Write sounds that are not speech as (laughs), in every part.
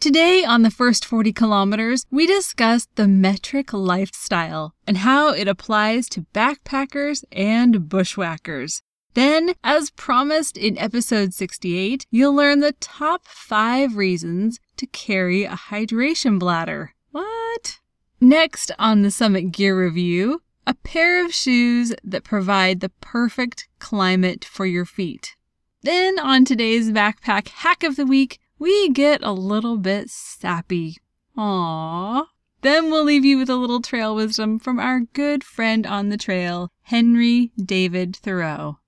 Today, on the first 40 kilometers, we discussed the metric lifestyle and how it applies to backpackers and bushwhackers. Then, as promised in episode 68, you'll learn the top five reasons to carry a hydration bladder. What? Next on the Summit Gear Review, a pair of shoes that provide the perfect climate for your feet. Then on today's backpack hack of the week, we get a little bit sappy. Aww. Then we'll leave you with a little trail wisdom from our good friend on the trail, Henry David Thoreau.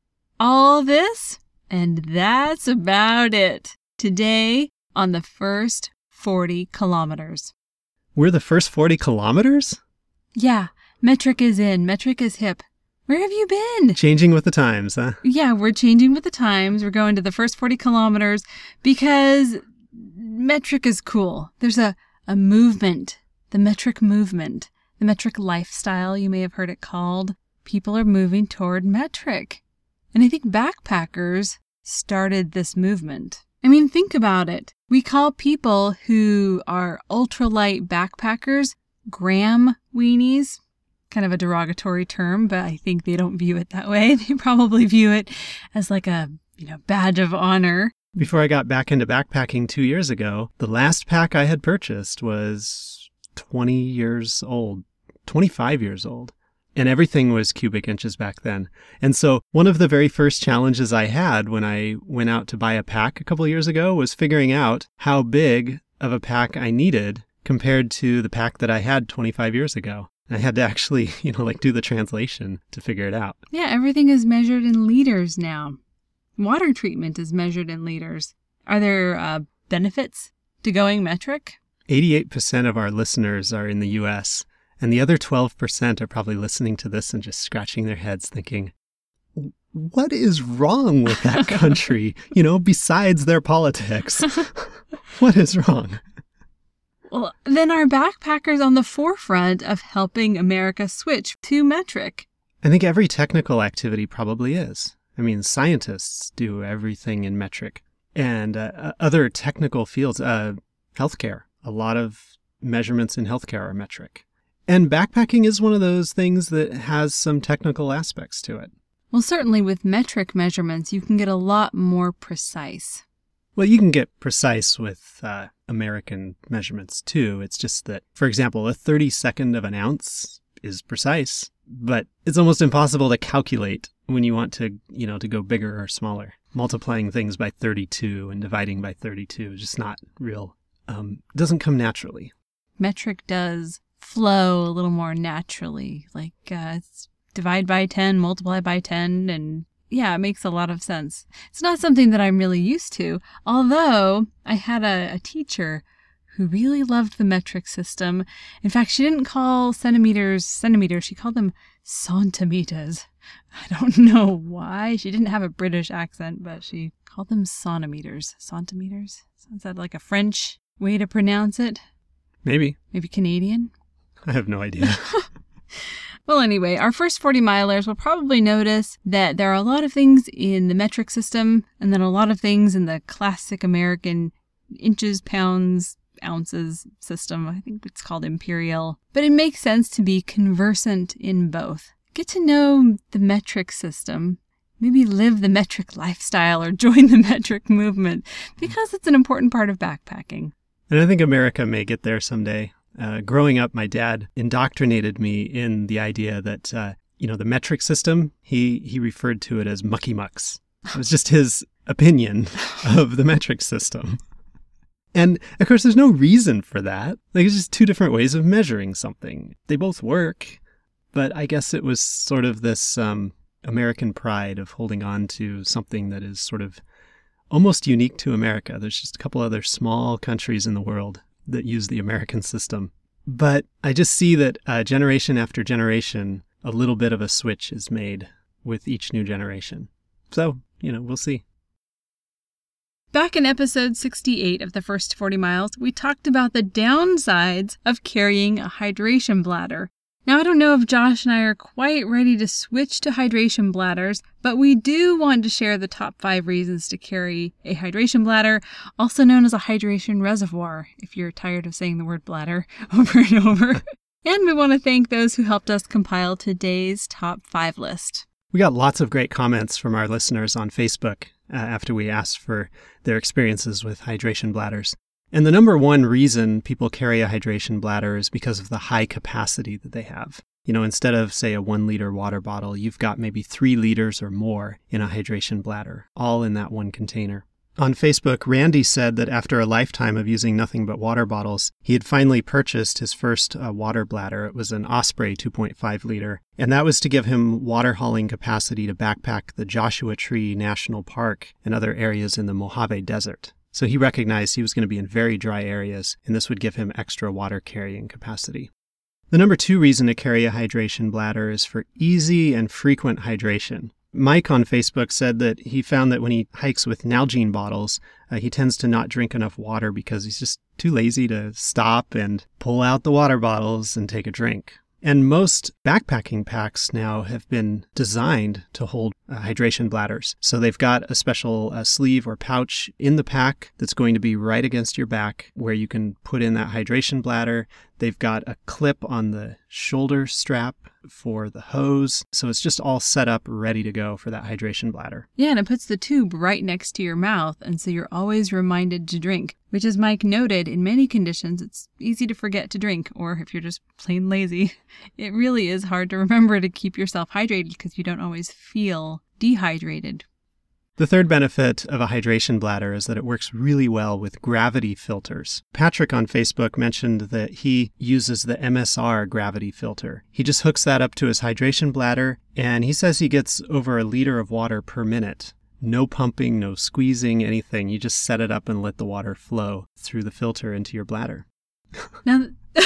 All this, and that's about it. Today on the first 40 kilometers. We're the first 40 kilometers? Yeah, metric is in, metric is hip. Where have you been? Changing with the times, huh? Yeah, we're changing with the times. We're going to the first 40 kilometers because metric is cool. There's a, a movement, the metric movement, the metric lifestyle, you may have heard it called. People are moving toward metric. And I think backpackers started this movement. I mean, think about it. We call people who are ultralight backpackers gram weenies kind of a derogatory term, but I think they don't view it that way. (laughs) They probably view it as like a, you know, badge of honor. Before I got back into backpacking two years ago, the last pack I had purchased was 20 years old, 25 years old. And everything was cubic inches back then. And so one of the very first challenges I had when I went out to buy a pack a couple years ago was figuring out how big of a pack I needed compared to the pack that I had 25 years ago. I had to actually, (laughs) you know, like do the translation to figure it out. Yeah, everything is measured in liters now. Water treatment is measured in liters. Are there uh, benefits to going metric? 88% of our listeners are in the US, and the other 12% are probably listening to this and just scratching their heads thinking, what is wrong with that (laughs) country? you know, besides their politics, (laughs) what is wrong? Well, then our backpackers on the forefront of helping America switch to metric. I think every technical activity probably is. I mean, scientists do everything in metric, and uh, other technical fields, uh, healthcare, a lot of measurements in healthcare are metric. And backpacking is one of those things that has some technical aspects to it. Well, certainly with metric measurements, you can get a lot more precise. Well, you can get precise with uh, American measurements too. It's just that, for example, a 32nd of an ounce is precise, but it's almost impossible to calculate when you want to, you know, to go bigger or smaller. Multiplying things by 32 and dividing by 32 is just not real. Um, doesn't come naturally. Metric does flow a little more naturally. Like uh, divide by 10, multiply by 10, and yeah, it makes a lot of sense. It's not something that I'm really used to, although I had a, a, teacher who really loved the metric system. In fact, she didn't call centimeters centimeters, she called them centimeters. I don't (laughs) know why. She didn't have a British accent, but she called them centimeters. Centimeters? Is that like a French way to pronounce it? Maybe. Maybe Canadian? (laughs) I have no idea. (laughs) Well, anyway, our first 40 milers will probably notice that there are a lot of things in the metric system and then a lot of things in the classic American inches, pounds, ounces system. I think it's called imperial. But it makes sense to be conversant in both. Get to know the metric system. Maybe live the metric lifestyle or (laughs) join the metric movement because it's an important part of backpacking. And I think America may get there someday. Uh, growing up, my dad indoctrinated me in the idea that, uh, you know, the metric system, he, he referred to it as mucky mucks. It was just his opinion (laughs) of the metric system. And of course, there's no reason for that. Like, it's just two different ways of measuring something. They both work, but I guess it was sort of this um, American pride of holding on to something that is sort of almost unique to America. There's just a couple other small countries in the world that use the American system. But I just see that uh, generation after generation, a little bit of a switch is made with each new generation. So, you know, we'll see. Back in episode 68 of the first 40 miles, we talked about the downsides of carrying a hydration bladder. Now, I don't know if Josh and I are quite ready to switch to hydration bladders, but we do want to share the top five reasons to carry a hydration bladder, also known as a hydration reservoir, if you're tired of saying the word bladder (laughs) over and over. and we want to thank those who helped us compile today's top five list. We got lots of great comments from our listeners on Facebook uh, after we asked for their experiences with hydration bladders. And the number one reason people carry a hydration bladder is because of the high capacity that they have. You know, instead of, say, a one liter water bottle, you've got maybe three liters or more in a hydration bladder, all in that one container. On Facebook, Randy said that after a lifetime of using nothing but water bottles, he had finally purchased his first uh, water bladder. It was an Osprey 2.5 liter, and that was to give him water hauling capacity to backpack the Joshua Tree National Park and other areas in the Mojave Desert. So he recognized he was going to be in very dry areas, and this would give him extra water carrying capacity. The number two reason to carry a hydration bladder is for easy and frequent hydration. Mike on Facebook said that he found that when he hikes with Nalgene bottles, uh, he tends to not drink enough water because he's just too lazy to stop and pull out the water bottles and take a drink. And most backpacking packs now have been designed to hold uh, hydration bladders. So they've got a special uh, sleeve or pouch in the pack that's going to be right against your back where you can put in that hydration bladder. They've got a clip on the shoulder strap for the hose. So it's just all set up ready to go for that hydration bladder. Yeah, and it puts the tube right next to your mouth. And so you're always reminded to drink, which, as Mike noted, in many conditions, it's easy to forget to drink. Or if you're just plain lazy, (laughs) it really is hard to remember to keep yourself hydrated because you don't always feel dehydrated the third benefit of a hydration bladder is that it works really well with gravity filters. Patrick on Facebook mentioned that he uses the MSR gravity filter. He just hooks that up to his hydration bladder, and he says he gets over a liter of water per minute. No pumping, no squeezing, anything. You just set it up and let the water flow through the filter into your bladder. Now, (laughs)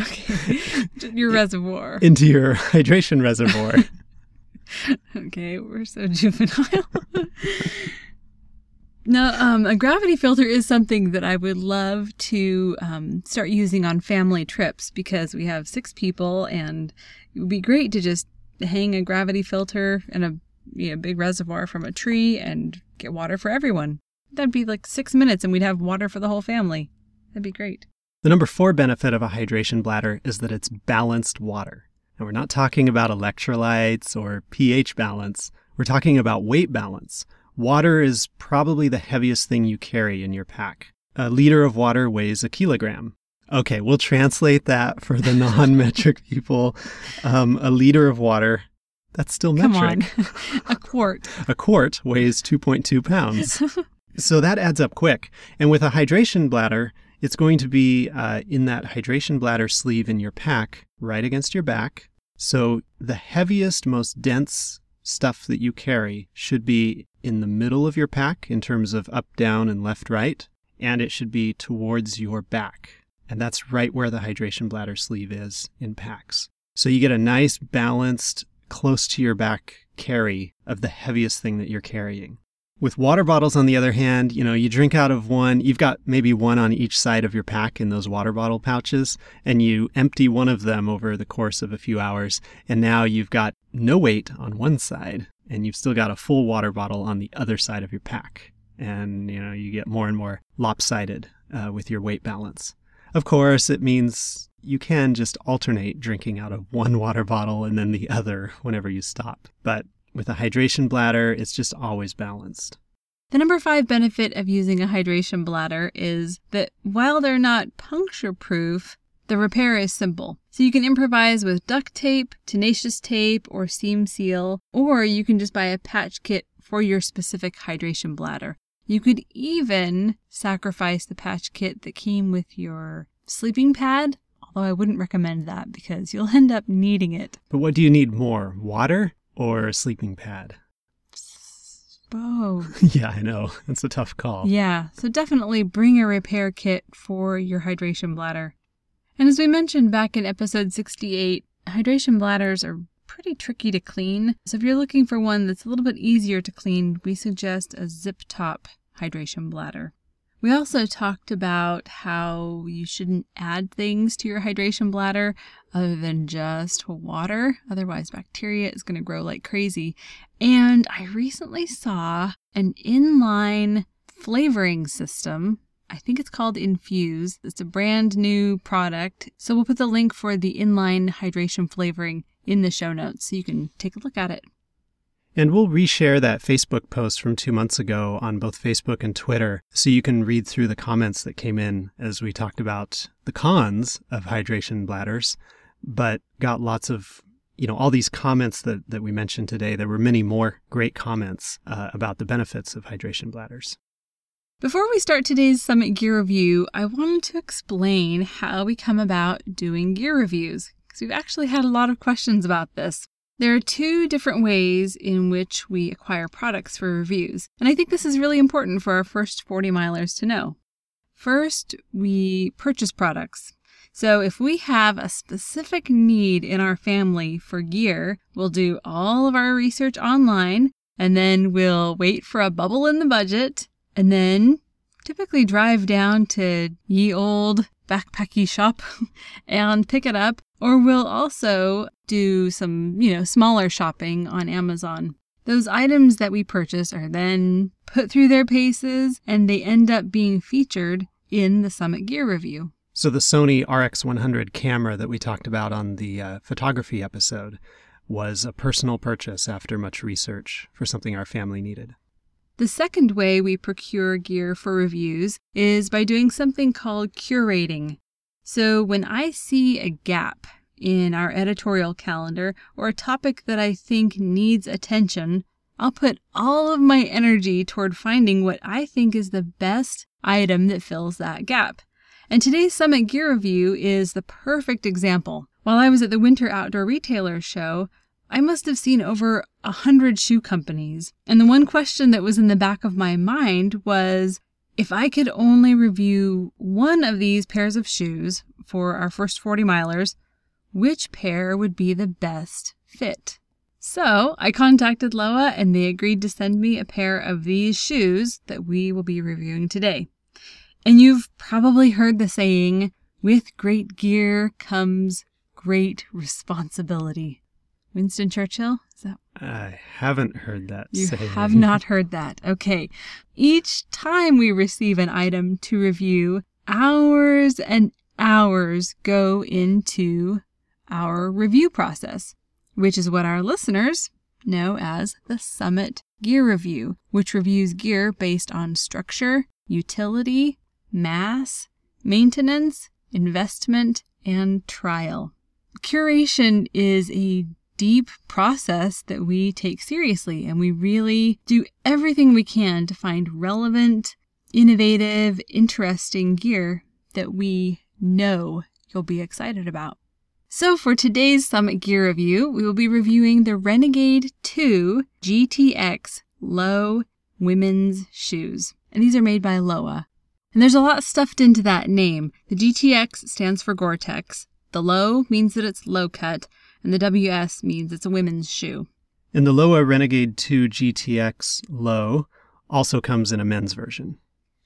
okay, (laughs) your reservoir. Into your hydration reservoir. (laughs) okay, we're so (laughs) juvenile. (laughs) no, um, a gravity filter is something that I would love to um, start using on family trips because we have six people, and it would be great to just hang a gravity filter in a you know, big reservoir from a tree and get water for everyone. That'd be like six minutes, and we'd have water for the whole family. That'd be great. The number four benefit of a hydration bladder is that it's balanced water. And we're not talking about electrolytes or pH balance. We're talking about weight balance. Water is probably the heaviest thing you carry in your pack. A liter of water weighs a kilogram. Okay, we'll translate that for the (laughs) non metric people. Um, a liter of water, that's still metric. Come on. (laughs) a quart. a quart weighs 2.2 pounds. (laughs) so that adds up quick. And with a hydration bladder, it's going to be uh, in that hydration bladder sleeve in your pack, right against your back. So the heaviest, most dense stuff that you carry should be in the middle of your pack in terms of up, down, and left, right, and it should be towards your back. And that's right where the hydration bladder sleeve is in packs. So you get a nice, balanced, close to your back carry of the heaviest thing that you're carrying. With water bottles, on the other hand, you know, you drink out of one, you've got maybe one on each side of your pack in those water bottle pouches, and you empty one of them over the course of a few hours, and now you've got no weight on one side, and you've still got a full water bottle on the other side of your pack. And, you know, you get more and more lopsided uh, with your weight balance. Of course, it means you can just alternate drinking out of one (laughs) water bottle and then the other whenever you stop. But with a hydration bladder, it's just always balanced. The number five benefit of using a hydration bladder is that while they're not puncture proof, the repair is simple. So you can improvise with duct tape, tenacious tape, or seam seal, or you can just buy a patch kit for your specific hydration bladder. You could even sacrifice the patch kit that came with your sleeping pad, although I wouldn't recommend that because you'll (laughs) end up needing it. But what do you need more, water or a sleeping pad? Oh. (laughs) yeah, I know. (laughs) It's a tough call. Yeah, so definitely bring a repair kit for your hydration bladder. And as we mentioned back in episode 68, hydration bladders are pretty tricky to clean. So if you're looking for one that's a little bit easier to clean, we suggest a zip top hydration bladder. We also talked about how you shouldn't add things to your hydration bladder other than just water. Otherwise, bacteria is going to grow like crazy. And I recently saw an inline flavoring system. I think it's called Infuse. It's a brand new product. So we'll put the link for the inline hydration flavoring in the show notes so you can take a look at it. And we'll reshare that Facebook post from two months ago on both Facebook and Twitter so you can read through the comments that came in as we talked about the cons of hydration bladders, but got lots of, you know, all these comments that, that we mentioned today. There were many more great comments uh, about the benefits of hydration bladders. Before we start today's Summit Gear Review, I wanted to explain how we come about doing gear reviews, because we've actually had a lot of questions about this. There are two different ways in which we acquire products for reviews, and I think this is really important for our first 40 milers to know. First, we purchase products. So if we have a specific need in our family for gear, we'll do all of our research online and then we'll wait for a bubble in the budget and then typically drive down to ye old backpacky shop (laughs) and pick it up or we'll also do some, you know, smaller shopping on Amazon. Those items that we purchase are then put through their paces and they end up being featured in the Summit Gear Review. So, the Sony RX100 camera that we talked about on the uh, photography episode was a personal purchase after much research for something our family needed. The second way we procure gear for reviews is by doing something called curating. So when I see a gap in our editorial calendar or a topic that I think needs attention, I'll put all of my energy toward finding what I think is the best item that fills that gap. And today's Summit Gear Review is the perfect example. While I was at the Winter Outdoor Retailers Show, I must have seen over a hundred shoe companies. And the one question that was in the back of my mind was if I could only review one of these pairs of shoes for our first 40 milers, which pair would be the best fit? So I contacted Lowa and they agreed to send me a pair of these shoes that we will be reviewing today. And you've probably heard the saying, with great gear comes great responsibility. Winston Churchill? Is that I haven't heard that. you saying. have not heard that. Okay. Each time we receive an item to review, hours and hours go into our review process, which is what our listeners know as the Summit Gear Review, which reviews gear based on structure, utility, mass, maintenance, investment, and trial. Curation is a deep process that we take seriously and we really do everything we can to find relevant, innovative, interesting gear that we know you'll be excited about. So for today's Summit Gear Review, we will be reviewing the Renegade 2 GTX Low Women's Shoes. And these are made by Lowa. And there's a lot stuffed into that name. The GTX stands for Gore-Tex. The low means that it's low cut, and the WS means it's a women's shoe. And the Lowa Renegade 2 GTX Low also comes in a men's version.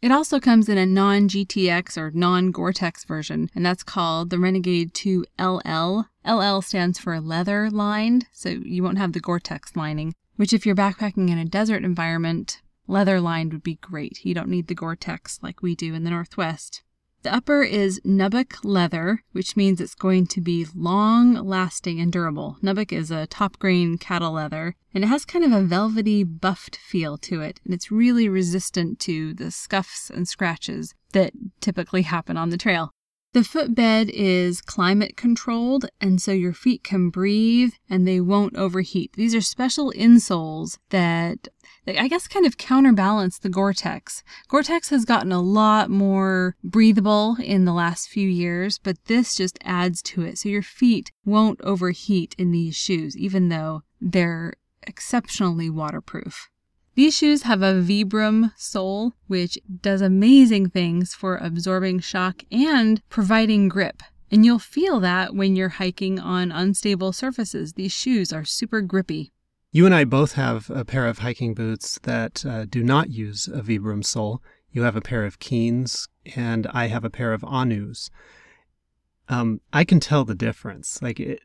It also comes in a non GTX or non Gore Tex version, and that's called the Renegade 2 LL. LL stands for leather lined, so you won't have the Gore Tex lining, which, if you're backpacking in a desert environment, leather lined would be great. You don't need the Gore Tex like we do in the Northwest. The upper is Nubuck leather, which means it's going to be long lasting and durable. Nubuck is a top grain cattle leather, and it has kind of a velvety, buffed feel to it, and it's really resistant to the scuffs and scratches that typically happen on the trail. The footbed is climate controlled, and so your feet can breathe and they won't overheat. These are special insoles that, I guess kind of counterbalance the Gore-Tex. Gore-Tex has gotten a lot more breathable in the last few years, but this just adds to it. So your feet won't overheat in these shoes, even though they're exceptionally waterproof. These shoes have a Vibram sole, which does amazing things for absorbing shock and providing grip. And you'll feel that when you're hiking on unstable surfaces. These shoes are super grippy. You and I both have a pair of hiking boots that uh, do not use a Vibram sole. You have a pair of Keens, and I have a pair of Ahnus. Um, I can tell the difference. Like it,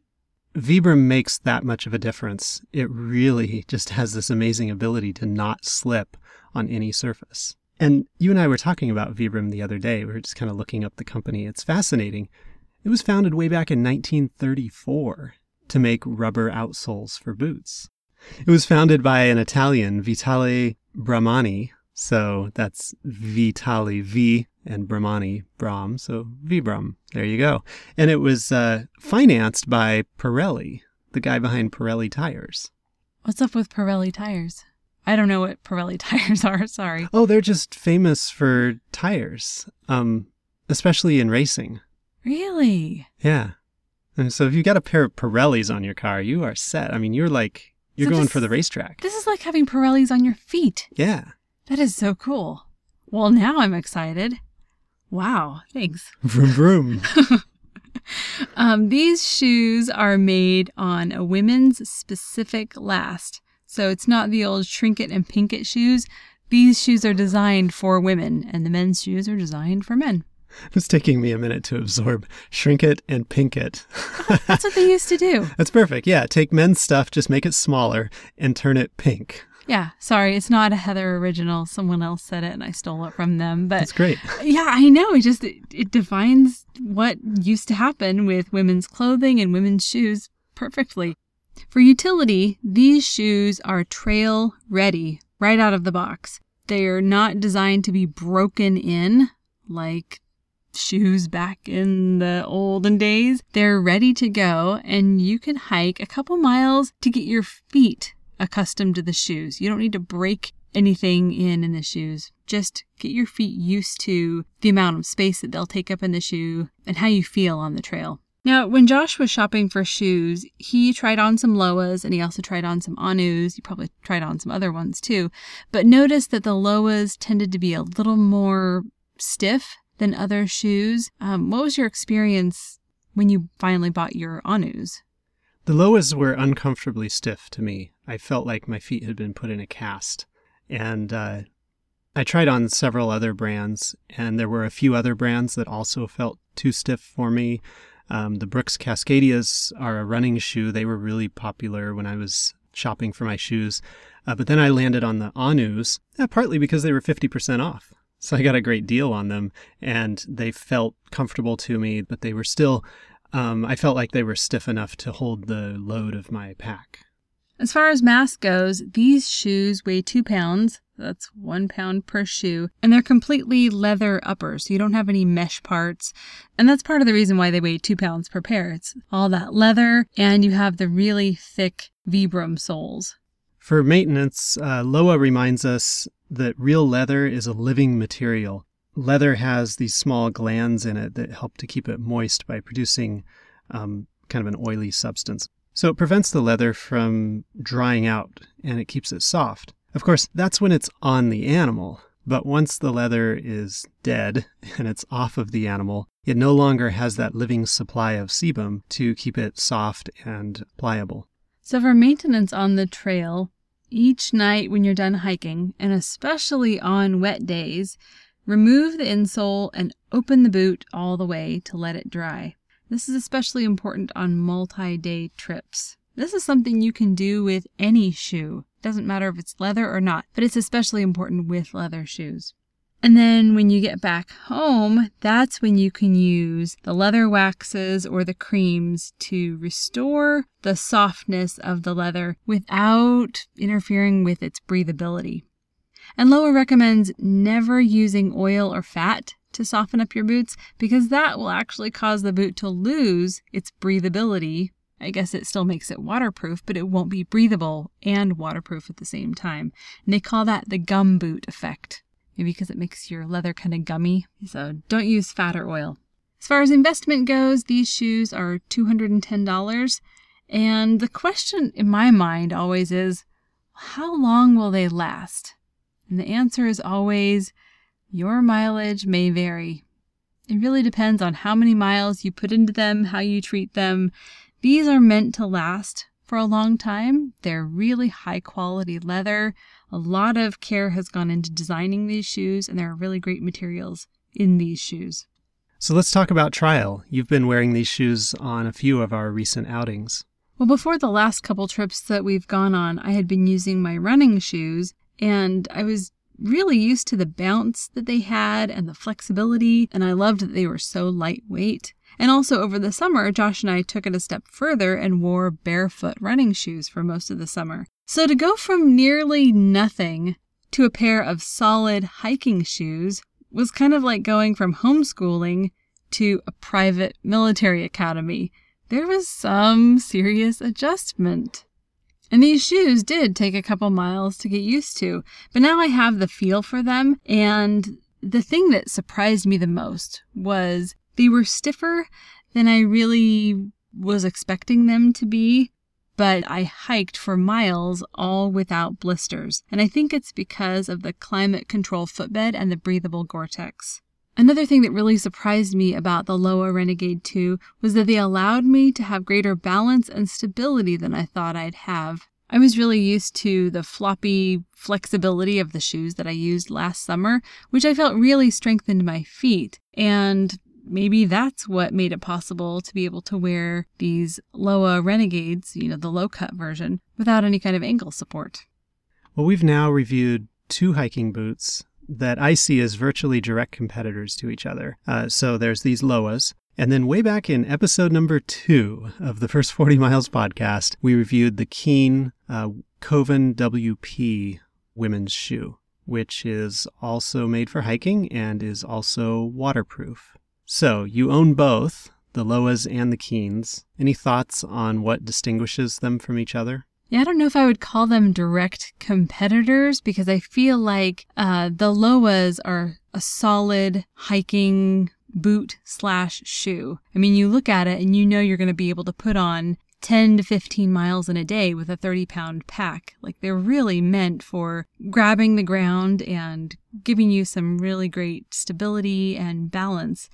Vibram makes that much of a difference. It really just has this amazing ability to not slip on any surface. And you and I were talking about Vibram the other day. We were just kind of looking up the company. It's fascinating. It was founded way back in 1934 to make rubber outsoles for boots. It was founded by an Italian, Vitale Bramani. So that's Vitale V and Bramani, Bram, so Vibram. There you go. And it was uh, financed by Pirelli, the guy behind Pirelli tires. What's up with Pirelli tires? I don't know what Pirelli (laughs) tires are. Sorry. Oh, they're just famous for tires, um, especially in racing. Really? Yeah. And so if you got a pair of Pirellis on your car, you are set. I mean, you're like you're So going this- for the racetrack. This is like having Pirellis on your feet. Yeah. That is so cool. Well, now I'm excited. Wow, thanks. (laughs) Vroom vroom. Um, these shoes are made on a women's specific last. So it's not the old trinket and pinket shoes. These shoes are designed for women, and the men's shoes are designed for men. (laughs) it's taking me a minute to absorb. Shrink it and pink it. Oh, that's what they (laughs) used to do. That's perfect. Yeah, take men's stuff, just make it smaller and turn it pink. Yeah, sorry, it's not a Heather original. Someone else said it, and I stole it from them. But That's great. Yeah, I know. It just it, it defines what used to happen with women's clothing and women's shoes perfectly. For utility, these shoes are trail ready right out of the box. They are not designed to be broken in like shoes back in the olden days. They're ready to go and you can hike a couple miles to get your feet accustomed to the shoes. You don't need to break anything in in the shoes. Just get your feet used to the amount of space that they'll take up in the shoe and how you feel on the trail. Now, when Josh was shopping for shoes, he tried on some Lowas and he also tried on some Ahnus. He probably tried on some other ones too, but noticed that the Lowas tended to be a little more stiff than other shoes. Um, what was your experience when you finally bought your Ahnus? The Lowas were uncomfortably stiff to me. I felt like my feet had been put in a cast. And uh, I tried on several other brands, and there were a few other brands that also felt too stiff for me. Um, the Brooks Cascadias are a running shoe. They were really popular when I was shopping for my shoes. Uh, but then I landed on the Ahnus, uh, partly because they were 50% off. So I got a great deal on them, and they felt comfortable to me, but they were still um, I felt like they were stiff enough to hold the load of my pack. As far as mass goes, these shoes weigh two pounds. That's one pound per shoe. And they're completely leather uppers, so you don't have any mesh parts. And that's part of the reason why they weigh two pounds per pair. It's all that leather, and you have the really thick Vibram soles. For maintenance, uh, Lowa reminds us that real leather is a living material. Leather has these small glands in it that help to keep it moist by producing um, kind of an oily substance. So it prevents the leather from drying out and it keeps it soft. Of course, that's when it's on the animal. But once the leather is dead (laughs) and it's off of the animal, it no longer has that living supply of sebum to keep it soft and pliable. So, for maintenance on the trail, each night when you're done hiking, and especially on wet days, remove the insole and open the boot all the way to let it dry. This is especially important on multi day trips. This is something you can do with any shoe. Doesn't matter if it's leather or not, but it's especially important with leather shoes. And then when you get back home, that's when you can use the leather waxes or the creams to restore the softness of the leather without interfering with its breathability. And Lowa recommends never using oil or fat to soften up your boots because that will actually cause the boot to lose its breathability. I guess it still makes it waterproof, but it won't be breathable and waterproof at the same time. And they call that the gum boot effect. Maybe because it makes your leather kind of gummy. So don't use fat or oil. As far as investment goes, these shoes are $210. And the question in my mind always is how long will they last? And the answer is always your mileage may vary. It really depends on how many miles you put into them, how you treat them. These are meant to last for a long time. They're really high quality leather. A lot of care has gone into designing these shoes, and there are really great materials in these shoes. So let's talk about trial. You've been wearing these shoes on a few of our recent outings. Well, before the last couple trips that we've gone on, I had been using my running shoes, and I was really used to the bounce that they had and the flexibility, and I loved that they were so lightweight. And also over the summer, Josh and I took it a step further and wore barefoot running shoes for most of the summer. So to go from nearly nothing to a pair of solid hiking shoes was kind of like going from homeschooling to a private military academy. There was some serious adjustment. And these shoes did take a couple miles to get used to, but now I have the feel for them. And the thing that surprised me the most was they were stiffer than I really was expecting them to be, but I hiked for miles all without blisters. And I think it's because of the climate control footbed and the breathable Gore-Tex. Another thing that really surprised me about the Lowa Renegade 2 was that they allowed me to have greater balance and stability than I thought I'd have. I was really used to the floppy flexibility of the shoes that I used last summer, which I felt really strengthened my feet. And maybe that's what made it possible to be able to wear these Lowa Renegades, you know, the low cut version, without any kind of ankle support. Well, we've now reviewed two hiking boots that I see as virtually direct competitors to each other. Uh, so there's these Lowas. And then way back in episode number two of the first 40 Miles podcast, we reviewed the Keen uh, Koven WP women's shoe, which is also made for hiking and is also waterproof. So you own both, the Lowas and the Keens. Any thoughts on what distinguishes them from each other? Yeah, I don't know if I would call them direct competitors because I feel like uh, the Lowas are a solid hiking boot slash shoe. I mean, you look at it and you know you're going to be able to put on 10 to 15 miles in a day with a 30 pound pack. Like they're really meant for grabbing the ground and giving you some really great stability and balance.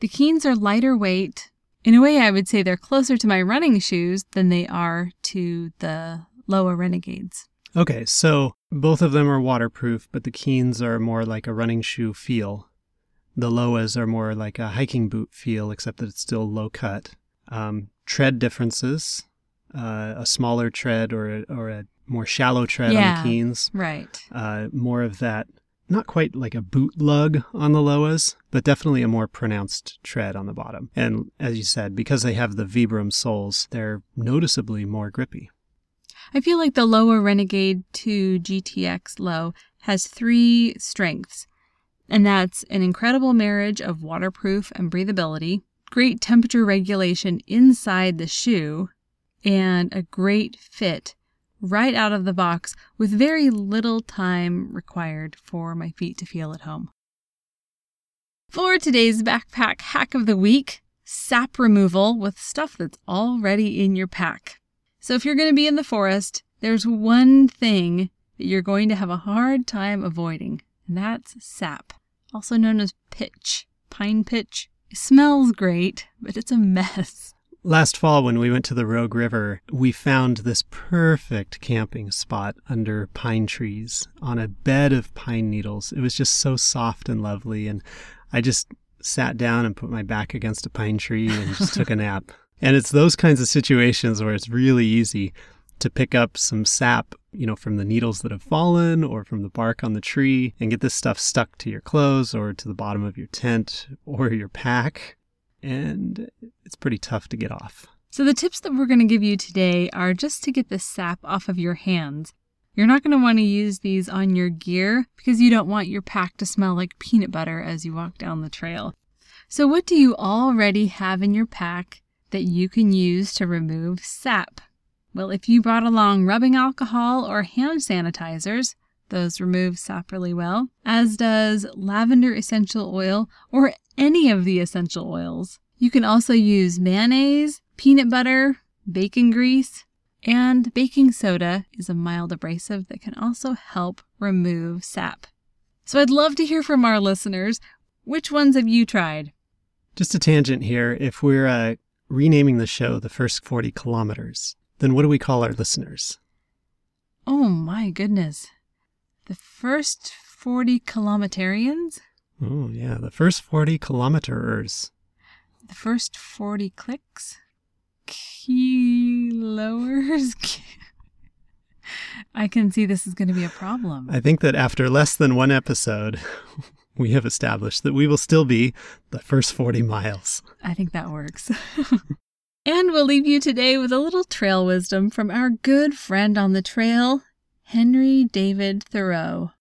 The Keens are lighter weight, in a way, I would say they're closer to my running shoes than they are to the Lowa Renegades. Okay, so both of them are waterproof, but the Keens are more like a running shoe feel. The Lowas are more like a hiking boot feel, except that it's still low cut. Um, tread differences, uh, a smaller tread or a, or a more shallow tread Yeah. on the Keens. Right. Uh, more of that, not quite like a boot lug on the Lowas, but definitely a more pronounced tread on the bottom. And as you said, because they have the Vibram soles, they're noticeably more grippy. I feel like the Lowa Renegade 2 GTX Low has three strengths, and that's an incredible marriage of waterproof and breathability, great temperature regulation inside the shoe, and a great fit right out of the box with very little time required for my feet to feel at home. For today's backpack hack of the week, sap removal with stuff that's already in your pack. So if you're going to be in the forest, there's one thing that you're going to have a hard time avoiding, and that's sap, also known as pitch, pine pitch. It smells great, but it's a mess. Last fall, when we went to the Rogue River, we found this perfect camping spot under pine trees on a bed of pine needles. It was just so soft and lovely. And I just sat down and put my back against a pine tree and just took a (laughs) nap. And it's those kinds of situations where it's really easy to pick up some sap, you know, from the needles that have fallen or from the bark on the tree and get this stuff stuck to your clothes or to the bottom of your tent or your pack. And it's pretty tough to get off. So the tips that we're going to give you today are just to get the sap off of your hands. You're not going to want to use these on your gear because you don't want your pack to smell like peanut butter as you walk down the trail. So what do you already have in your pack that you can use to remove sap? Well, if you brought along rubbing alcohol or hand sanitizers, those remove sap really well, as does lavender essential oil or any of the essential oils. You can also use mayonnaise, peanut butter, bacon grease, And baking soda is a mild abrasive that can also help remove sap. So I'd love to hear from our listeners. Which ones have you tried? Just a tangent here. If we're uh, renaming the show the first 40 kilometers, then what do we call our listeners? Oh my goodness. The first 40 kilometarians? Oh, yeah, the first 40 kilometerers. The first 40 clicks? Kiloers? (laughs) I can see this is going to be a problem. I think that after less than one episode, (laughs) we have established that we will still be the first 40 miles. I think that works. (laughs) and we'll leave you today with a little trail wisdom from our good friend on the trail, Henry David Thoreau.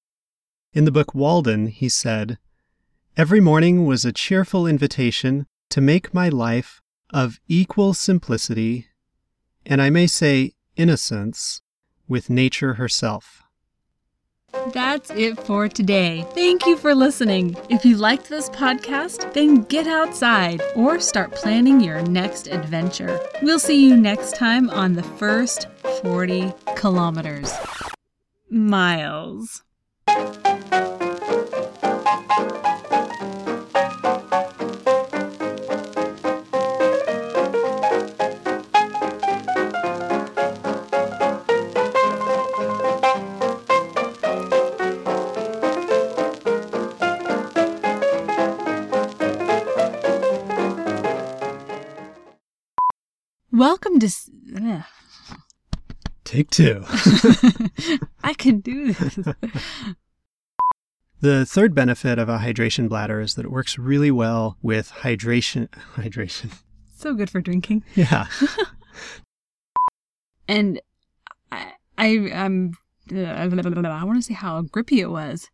In the book Walden, he said, Every morning was a cheerful invitation to make my life of equal simplicity, and I may say innocence, with nature herself. That's it for today. Thank you for listening. If you liked this podcast, then get outside or start planning your next adventure. We'll see you next time on the first 40 kilometers. Miles. Take two. (laughs) I can do this. the third benefit of a hydration bladder is that it works really well with hydration. Hydration. so good for drinking. Yeah. (laughs) And I, I, um, I want to see how grippy it was.